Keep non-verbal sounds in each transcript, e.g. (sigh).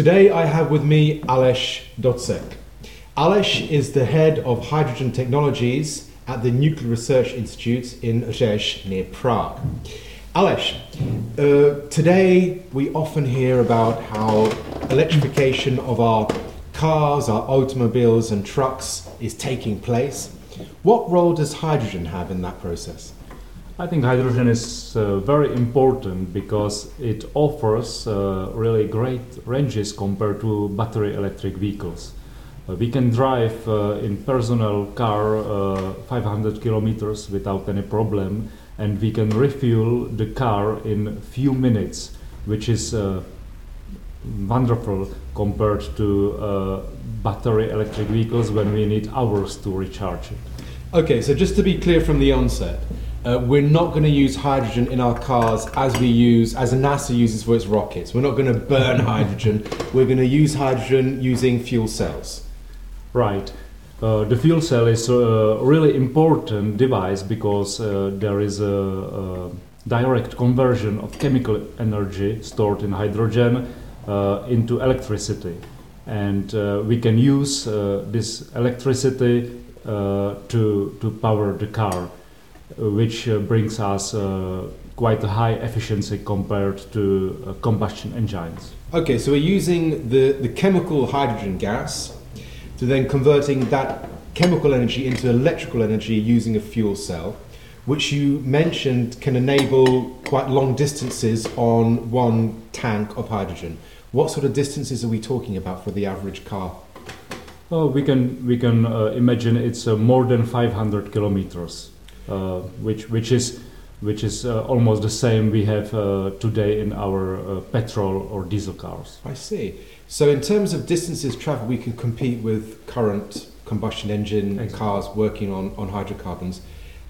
Today I have with me Aleš Doucek. Aleš is the head of hydrogen technologies at the Nuclear Research Institute in Řež near Prague. Aleš, uh, today we often hear about how electrification of our cars, our automobiles and trucks is taking place. What role does hydrogen have in that process? I think hydrogen is uh, very important because it offers uh, really great ranges compared to battery electric vehicles. Uh, we can drive uh, in personal car uh, 500 kilometers without any problem and we can refuel the car in few minutes which is uh, wonderful compared to battery electric vehicles when we need hours to recharge it. Okay, so just to be clear from the onset, uh, we're not going to use hydrogen in our cars as we use, as NASA uses for its rockets. We're not going to burn (laughs) hydrogen. We're going to use hydrogen using fuel cells. Right. Uh, the fuel cell is a really important device because uh, there is a, a, direct conversion of chemical energy stored in hydrogen uh, into electricity. And uh, we can use uh, this electricity to, to power the car. Uh, which uh, brings us uh, quite a high efficiency compared to combustion engines. Okay, so we're using the, the chemical hydrogen gas to then converting that chemical energy into electrical energy using a fuel cell, which you mentioned can enable quite long distances on one tank of hydrogen. What sort of distances are we talking about for the average car? Well, we can we can uh, imagine it's uh, more than 500 kilometers. Uh, which which is which is uh, almost the same we have uh, today in our petrol or diesel cars. I see. So in terms of distances traveled, we can compete with current combustion engine exactly. cars working on, on hydrocarbons.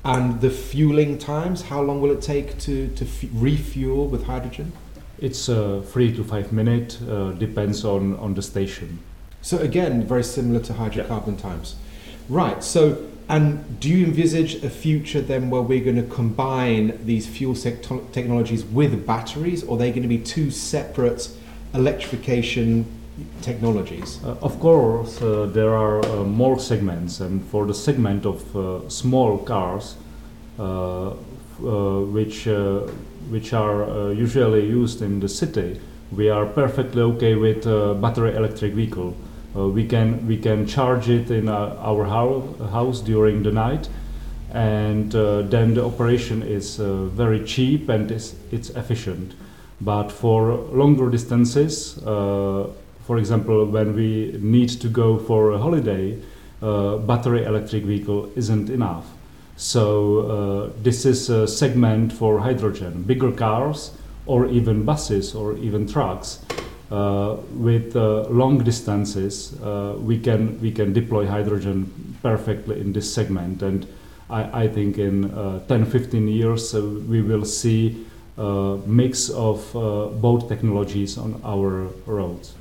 And the fueling times, how long will it take to, to f- refuel with hydrogen? It's uh, three to five minutes, uh, depends on, on the station. So again, very similar to hydrocarbon yeah. times. Right, so and do you envisage a future then where we're going to combine these fuel technologies with batteries, or are they going to be two separate electrification technologies? Uh, of course, uh, there are uh, more segments, and for the segment of uh, small cars, uh, uh, which which are usually used in the city, we are perfectly okay with battery electric vehicle. Uh, we can we can charge it in uh, our house during the night, and uh, then the operation is uh, very cheap and it's, it's efficient. But for longer distances, uh, for example, when we need to go for a holiday, uh, battery electric vehicle isn't enough. So this is a segment for hydrogen. Bigger cars, or even buses, or even trucks uh, Uh, with uh, long distances, uh, we can we can deploy hydrogen perfectly in this segment, and I, I think in uh, 10, 15 years uh, we will see a mix of both technologies on our roads.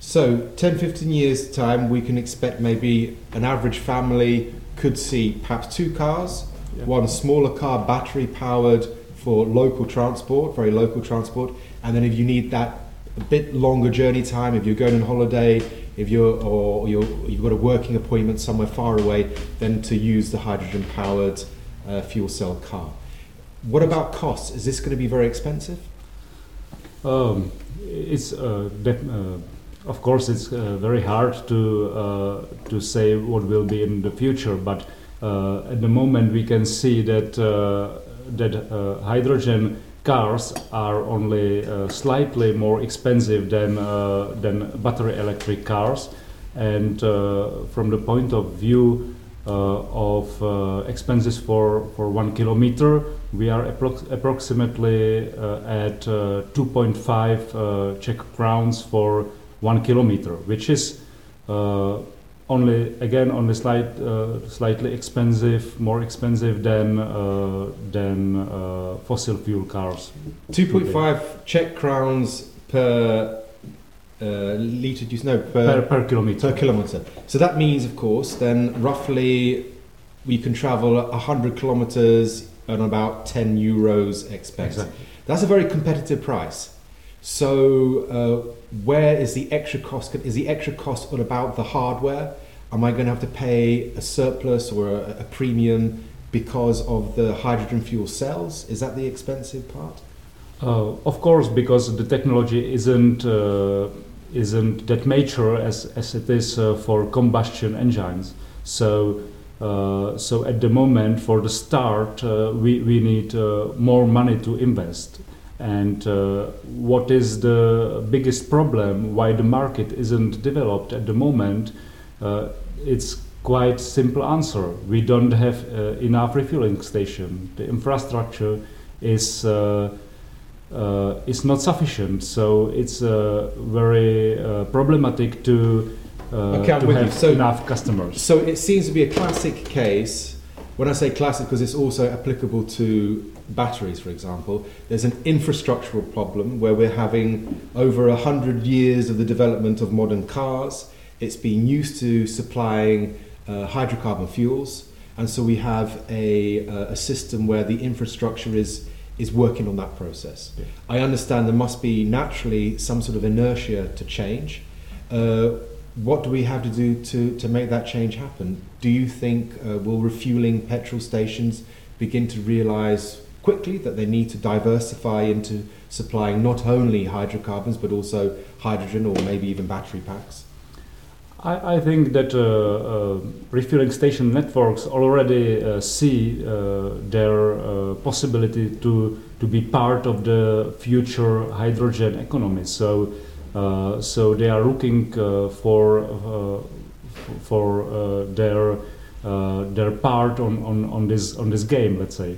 So, 10, 15 years' time, we can expect maybe an average family could see perhaps two cars, yeah. one smaller car, battery powered for local transport, very local transport, and then if you need that a bit longer journey time if you're going on holiday, if you're or you're, you've got a working appointment somewhere far away, then to use the hydrogen powered uh, fuel cell car. What about costs? Is this going to be very expensive? Um, it's uh, uh, of course it's uh, very hard to uh, to say what will be in the future, but uh, at the moment we can see that that hydrogen cars are only uh, slightly more expensive than uh, than battery electric cars, and uh, from the point of view uh, of uh, expenses for for one kilometer, we are appro- approximately uh, at 2.5 Czech crowns for one kilometer, which is only again only slight, uh, slightly expensive, more expensive than uh, than uh, fossil fuel cars. Two point five Czech crowns per uh, liter. You know per, per, per kilometer. Per kilometer. So that means, of course, then roughly we can travel hundred kilometers on about ten euros expect. Exactly. That's a very competitive price. So, uh, where is the extra cost? Is the extra cost about the hardware? Am I going to have to pay a surplus or a, a premium because of the hydrogen fuel cells? Is that the expensive part? Uh, of course, because the technology isn't uh, isn't that mature as, as it is uh, for combustion engines. So uh, so at the moment, for the start, uh, we we need uh, more money to invest. And what is the biggest problem? Why the market isn't developed at the moment? it's quite simple answer. We don't have enough refueling station. The infrastructure is uh, is not sufficient. So it's uh, very uh, problematic to, uh, okay, to have so, enough customers. So it seems to be a classic case. When I say classic, because it's also applicable to batteries, for example, there's an infrastructural problem where we're having over a hundred years of the development of modern cars. It's been used to supplying uh, hydrocarbon fuels, and so we have a, uh, a system where the infrastructure is is working on that process. Yeah. I understand there must be naturally some sort of inertia to change. Uh, what do we have to do to, to make that change happen? Do you think uh, will refueling petrol stations begin to realize quickly that they need to diversify into supplying not only hydrocarbons but also hydrogen or maybe even battery packs? I, I think that uh, uh, refueling station networks already uh, see uh, their uh, possibility to, to be part of the future hydrogen economy. So, Uh, so they are looking uh, for, uh, for their, their part on, on, on, this, on this game, let's say.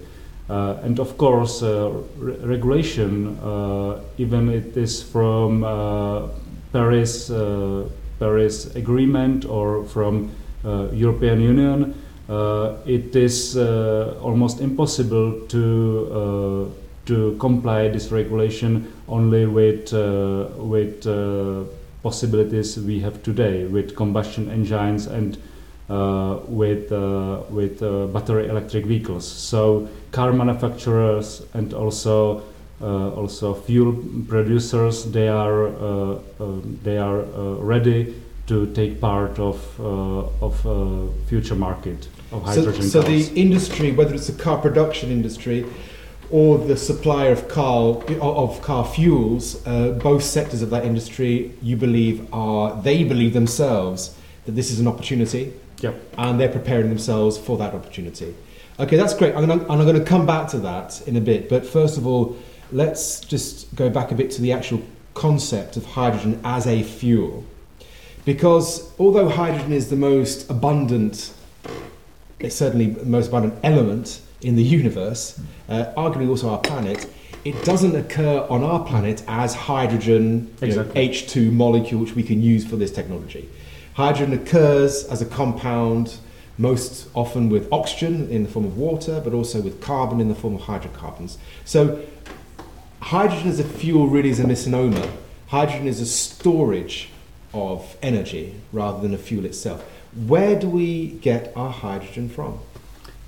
and of course, re regulation, even it is from Paris Paris Agreement or from uh, European Union, uh, it is uh, almost impossible to to comply this regulation only with with possibilities we have today with combustion engines and uh, with uh, with uh, battery electric vehicles. So car manufacturers and also uh, also fuel producers they are uh, um, they are uh, ready to take part of of future market of hydrogen so, so the industry whether it's the car production industry or the supplier of car of car fuels, uh, both sectors of that industry, you believe are they believe themselves that this is an opportunity, yep. and they're preparing themselves for that opportunity. Okay, that's great. I'm gonna, I'm going to come back to that in a bit, but first of all, let's just go back a bit to the actual concept of hydrogen as a fuel. Because although hydrogen is the most abundant, it's certainly the most abundant element in the universe, uh, arguably also our planet, it doesn't occur on our planet as hydrogen, exactly. know, H2 molecule, which we can use for this technology. Hydrogen occurs as a compound, most often with oxygen in the form of water, but also with carbon in the form of hydrocarbons. So hydrogen as a fuel really is a misnomer. Hydrogen is a storage of energy rather than a fuel itself. Where do we get our hydrogen from?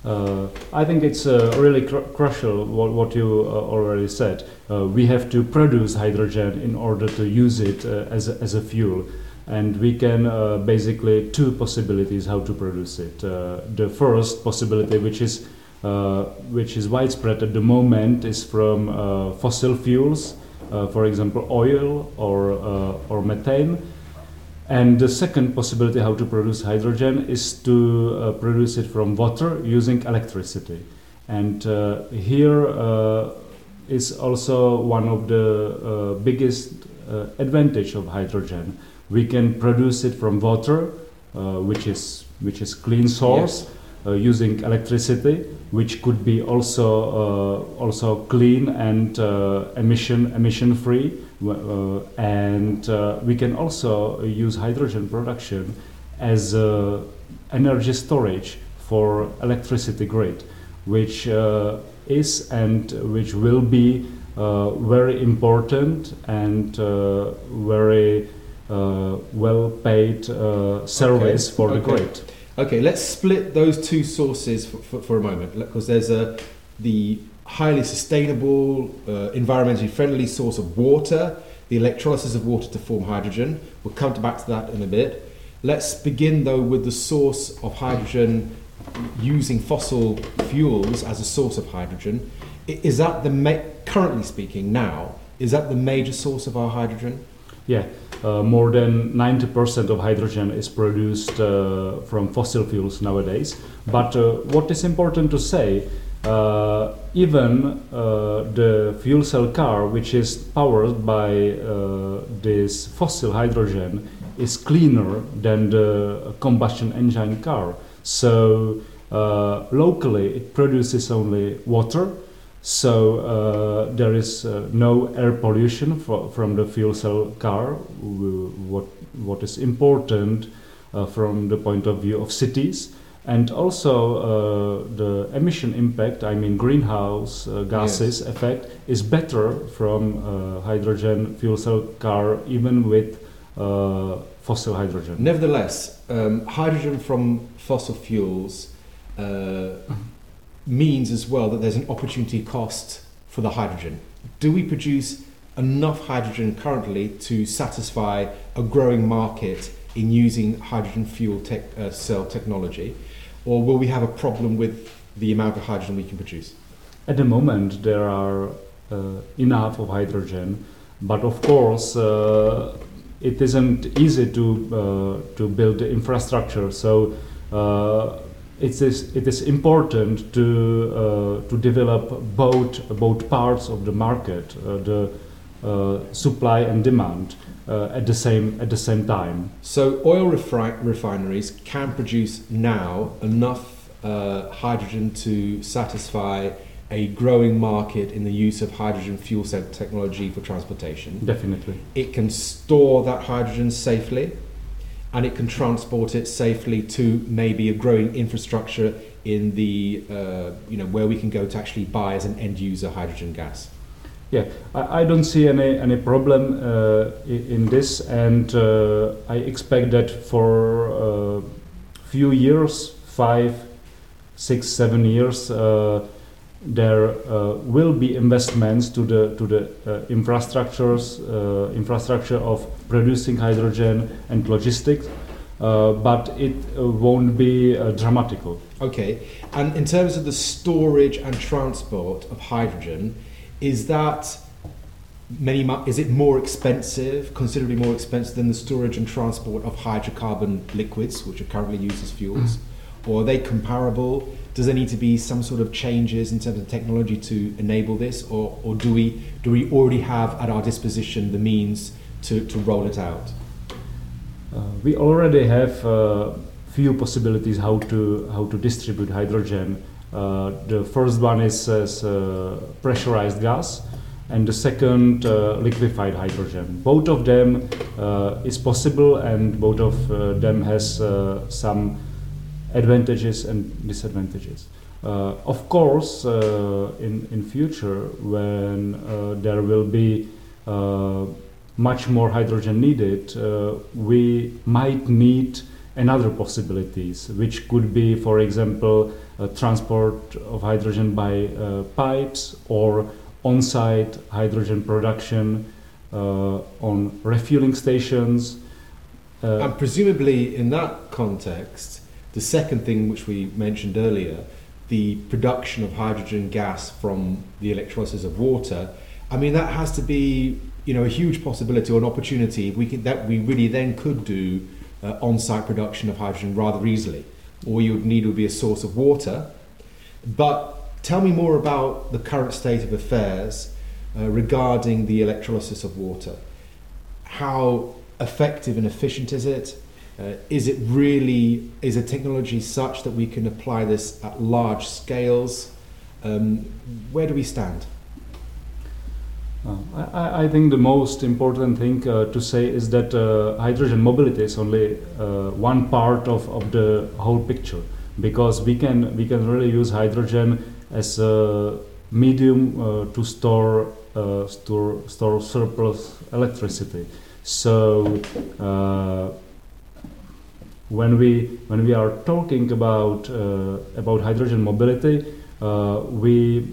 Uh, I think it's uh, really cr- crucial what, what you uh, already said. Uh, we have to produce hydrogen in order to use it uh, as, a, as a fuel. And we can uh, basically two possibilities how to produce it. the first possibility, which is which is widespread at the moment, is from fossil fuels, for example, oil or, or methane. And the second possibility how to produce hydrogen is to uh, produce it from water using electricity. And uh, here uh, is also one of the biggest advantage of hydrogen. We can produce it from water, which is which is clean source. Yes uh, using electricity, which could be also uh, also clean and uh, emission emission free, and we can also use hydrogen production as energy storage for electricity grid, which is and which will be uh, very important and uh, very uh, well paid service okay. for okay. the grid. Okay, let's split those two sources for, for, for a moment because there's a the highly sustainable, uh, environmentally friendly source of water the electrolysis of water to form hydrogen. We'll come back to that in a bit. Let's begin though with the source of hydrogen using fossil fuels as a source of hydrogen. Is that the ma- currently speaking now? Is that the major source of our hydrogen? Yeah, uh, more than 90% of hydrogen is produced uh, from fossil fuels nowadays. But uh, what is important to say, uh, even uh, the fuel cell car, which is powered by uh, this fossil hydrogen, is cleaner than the combustion engine car. So uh, locally, it produces only water. So uh, there is uh, no air pollution fro- from the fuel cell car. What what is important from the point of view of cities, and also uh, the emission impact. I mean greenhouse uh, gases effect is better from uh, hydrogen fuel cell car, even with uh, fossil hydrogen. Nevertheless, um, hydrogen from fossil fuels uh, means as well that there's an opportunity cost for the hydrogen. Do we produce enough hydrogen currently to satisfy a growing market in using hydrogen fuel tech, uh, cell technology, or will we have a problem with the amount of hydrogen we can produce? At the moment, there are uh, enough of hydrogen, but of course, uh, it isn't easy to uh, to build the infrastructure. So uh, it is it is important to uh, to develop both both parts of the market, uh, the supply and demand, uh, at the same at the same time. So, oil refri- refineries can produce now enough uh, hydrogen to satisfy a growing market in the use of hydrogen fuel cell technology for transportation. Definitely. It can store that hydrogen safely and it can transport it safely to maybe a growing infrastructure in the, uh, you know, where we can go to actually buy as an end user hydrogen gas. Yeah, I, I don't see any any problem uh, in this, and uh, I expect that for a few years, five, six, seven years, uh, there uh, will be investments to the to the uh, infrastructures, uh, infrastructure of producing hydrogen and logistics, uh, but it uh, won't be uh, dramatical. Okay, and in terms of the storage and transport of hydrogen, is that many is it more expensive, considerably more expensive than the storage and transport of hydrocarbon liquids, which are currently used as fuels, or are they comparable? Does there need to be some sort of changes in terms of technology to enable this, or, or do we do we already have at our disposition the means to, to roll it out? Uh, we already have uh, few possibilities how to how to distribute hydrogen. Uh, the first one is as uh, pressurized gas, and the second uh, liquefied hydrogen. Both of them uh, is possible, and both of uh, them has uh, some advantages and disadvantages. Of course, in in future when there will be much more hydrogen needed, we might need another possibilities, which could be, for example, transport of hydrogen by uh, pipes or on-site hydrogen production uh, on refueling stations. Uh, And presumably, in that context, the second thing which we mentioned earlier, the production of hydrogen gas from the electrolysis of water, I mean, that has to be you know a huge possibility or an opportunity. We could, that we really then could do uh, on-site production of hydrogen rather easily. All you would need would be a source of water. But tell me more about the current state of affairs uh, regarding the electrolysis of water. How effective and efficient is it? Uh, is it really is a technology such that we can apply this at large scales? Um, where do we stand? Uh, I, I think the most important thing uh, to say is that uh, hydrogen mobility is only uh, one part of, of the whole picture because we can we can really use hydrogen as a medium uh, to store store store surplus electricity. So when we when we are talking about about hydrogen mobility, we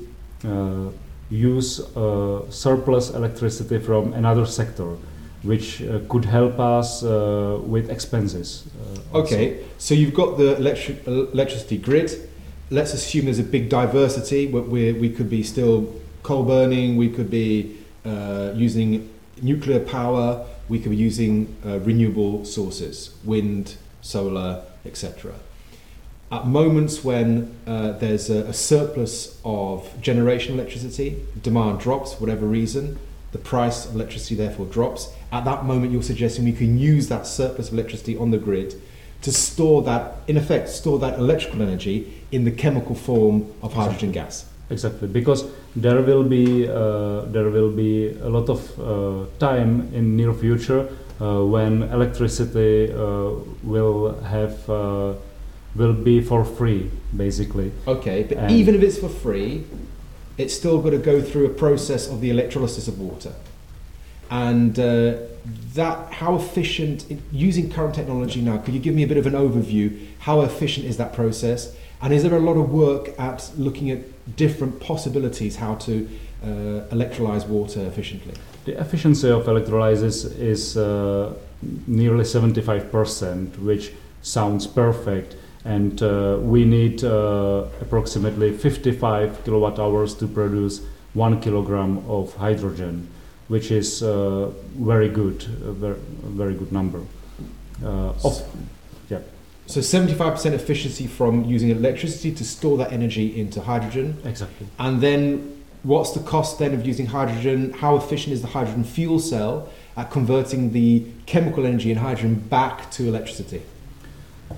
use uh, surplus electricity from another sector, which uh, could help us uh, with expenses. uh. Okay, so you've got the electric, electricity grid. Let's assume there's a big diversity. where We, we could be still coal burning, we could be uh, using nuclear power, we could be using uh, renewable sources, wind, solar, etc. At moments when uh, there's a, a surplus of generation electricity, demand drops for whatever reason, the price of electricity therefore drops. At that moment, you're suggesting we can use that surplus of electricity on the grid to store that, in effect, store that electrical energy in the chemical form of hydrogen gas. Exactly, because there will be uh, there will be a lot of uh, time in near future uh, when electricity uh, will have uh, will be for free, basically. Okay, but And- even if it's for free, it's still got to go through a process of the electrolysis of water. And uh, that, how efficient, using current technology now, could you give me a bit of an overview? How efficient is that process? And is there a lot of work at looking at different possibilities how to uh, electrolyze water efficiently? The efficiency of electrolysis is uh, nearly 75%, which sounds perfect. And uh, we need uh, approximately 55 kilowatt hours to produce one kilogram of hydrogen, which is uh, very good, a very, very good number. Uh, of, So 75% efficiency from using electricity to store that energy into hydrogen. exactly. And then what's the cost then of using hydrogen? How efficient is the hydrogen fuel cell at converting the chemical energy in hydrogen back to electricity?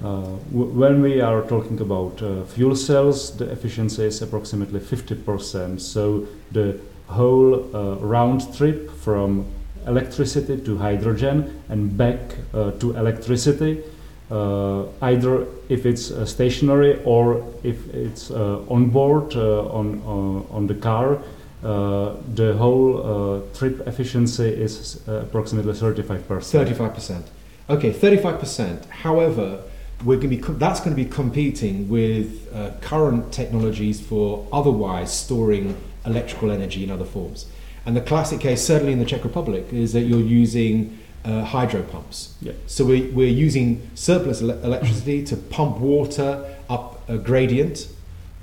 Uh, when we are talking about uh, fuel cells, the efficiency is approximately 50%. So the whole uh, round trip from electricity to hydrogen and back to electricity, uh, either if it's uh, stationary or if it's uh, on board on, on the car, the whole trip efficiency is approximately 35%. 35%. Okay, 35%. However, we're going to be that's going to be competing with uh, current technologies for otherwise storing electrical energy in other forms. And the classic case, certainly in the Czech Republic, is that you're using uh, hydro pumps. Yeah. So we, we're using surplus ele- electricity to pump water up a gradient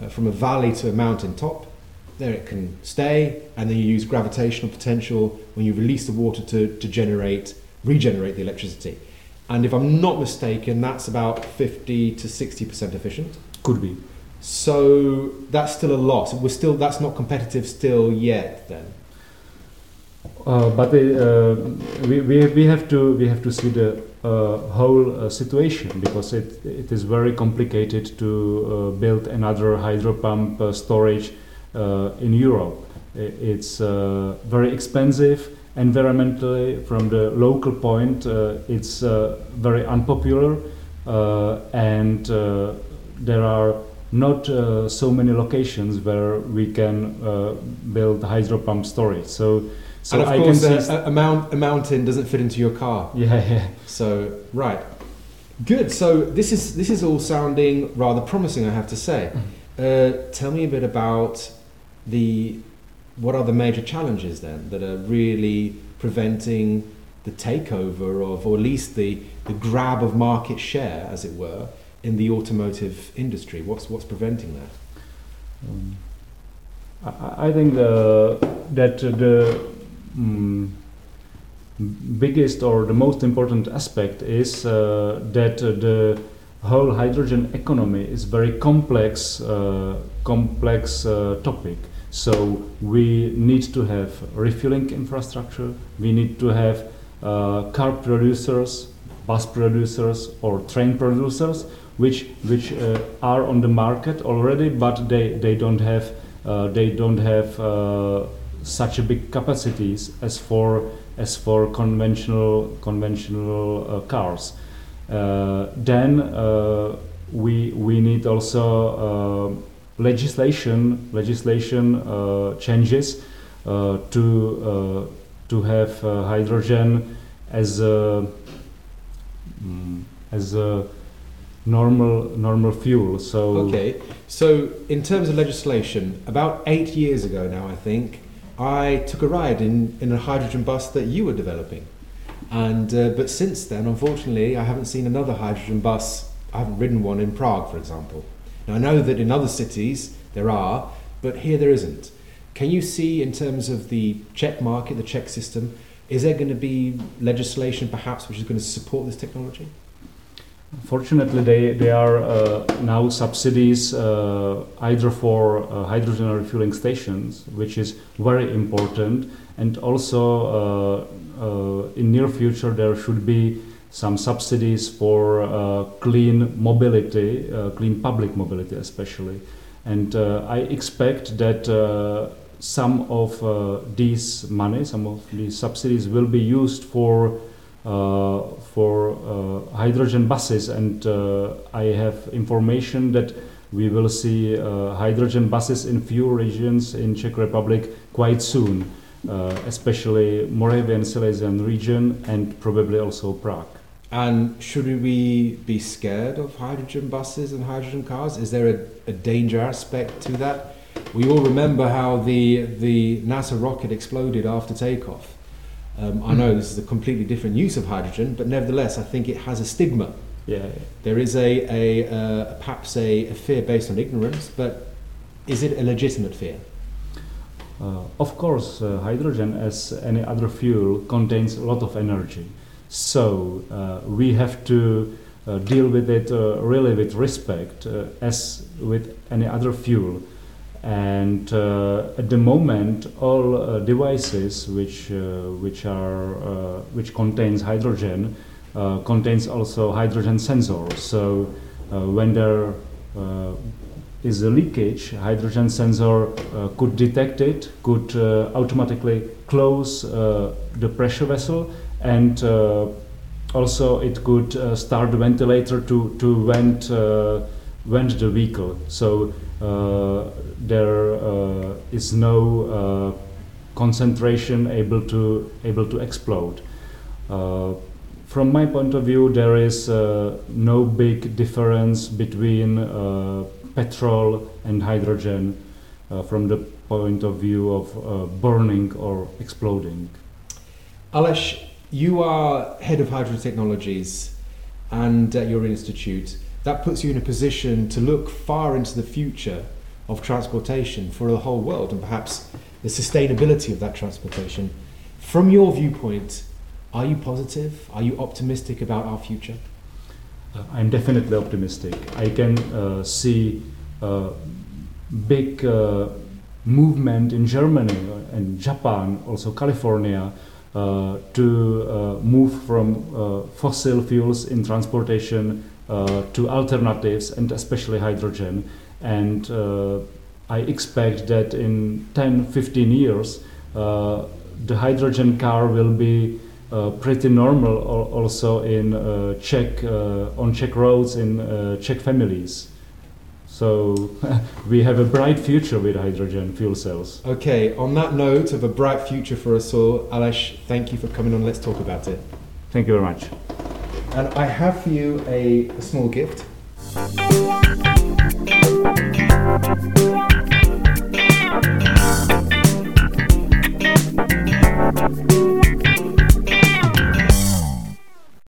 uh, from a valley to a mountain top. There it can stay, and then you use gravitational potential when you release the water to, to generate, regenerate the electricity. And if I'm not mistaken, that's about 50 to 60% efficient. Could be. So that's still a loss. We're still that's not competitive still yet. Then Uh, but uh, we, we, we have to we have to see the uh, whole uh, situation because it, it is very complicated to uh, build another hydro pump uh, storage uh, in Europe. It's uh, very expensive environmentally. From the local point, uh, it's uh, very unpopular, uh, and uh, there are not uh, so many locations where we can uh, build hydro pump storage. So. So and of I course, can a, a, mount, a mountain doesn't fit into your car. (laughs) yeah, yeah. So right, good. So this is this is all sounding rather promising, I have to say. Uh, tell me a bit about the what are the major challenges then that are really preventing the takeover of, or at least the the grab of market share, as it were, in the automotive industry. What's what's preventing that? Um, I, I think the, that the mm, biggest or the most important aspect is uh, that the whole hydrogen economy is very complex, uh, complex uh, topic. So we need to have refueling infrastructure. We need to have uh, car producers, bus producers, or train producers, which which uh, are on the market already, but they they don't have uh, they don't have uh, such a big capacities as for as for conventional conventional uh, cars. Uh, then we we need also legislation legislation uh, changes uh, to uh, to have hydrogen as a mm, as a normal normal fuel. So Okay, so in terms of legislation, about eight years ago now, I think, I took a ride in, in a hydrogen bus that you were developing. And, uh, but since then, unfortunately, I haven't seen another hydrogen bus. I haven't ridden one in Prague, for example. Now, I know that in other cities there are, but here there isn't. Can you see, in terms of the Czech market, the Czech system, is there going to be legislation perhaps which is going to support this technology? Fortunately, they, there are uh, now subsidies uh, either for uh, hydrogen refueling stations, which is very important, and also uh, uh, in near future there should be some subsidies for uh, clean mobility, clean public mobility especially. And I expect that some of these money, some of these subsidies will be used for uh, for uh, hydrogen buses, and uh, I have information that we will see hydrogen buses in few regions in Czech Republic quite soon, especially Moravian Silesian region and probably also Prague. And should we be scared of hydrogen buses and hydrogen cars? Is there a, a, danger aspect to that? We all remember how the, the NASA rocket exploded after takeoff. Um, I know this is a completely different use of hydrogen, but nevertheless, I think it has a stigma. Yeah. There is a, a uh, perhaps a, a, fear based on ignorance, but is it a legitimate fear? Uh, of course, uh, hydrogen, as any other fuel, contains a lot of energy. So uh, we have to uh, deal with it uh, really with respect, as with any other fuel. And uh, at the moment all uh, devices which uh, which are uh, which contains hydrogen uh, contains also hydrogen sensors. So uh, when there is a leakage hydrogen sensor could detect it could automatically close the pressure vessel and uh, also it could uh, start the ventilator to to vent uh, vent the vehicle so uh, there uh, is no uh, concentration able to able to explode. from my point of view, there is no big difference between petrol and hydrogen from the point of view of burning or exploding. Aleš, you are head of hydrogen technologies and at your institute that puts you in a position to look far into the future of transportation for the whole world and perhaps the sustainability of that transportation. From your viewpoint, are you positive? Are you optimistic about our future? Uh, I'm definitely optimistic. I can uh, see a big uh, movement in Germany and Japan, also California, uh, to uh, move from uh, fossil fuels in transportation uh, to alternatives and especially hydrogen. And uh, I expect that in 10 15 years, uh, the hydrogen car will be uh, pretty normal also in uh, Czech uh, on Czech roads in Czech families. So (laughs) we have a bright future with hydrogen fuel cells. Okay, on that note of a bright future for us all, Aleš, thank you for coming on. Let's talk about it. Thank you very much. And I have for you a, a small gift.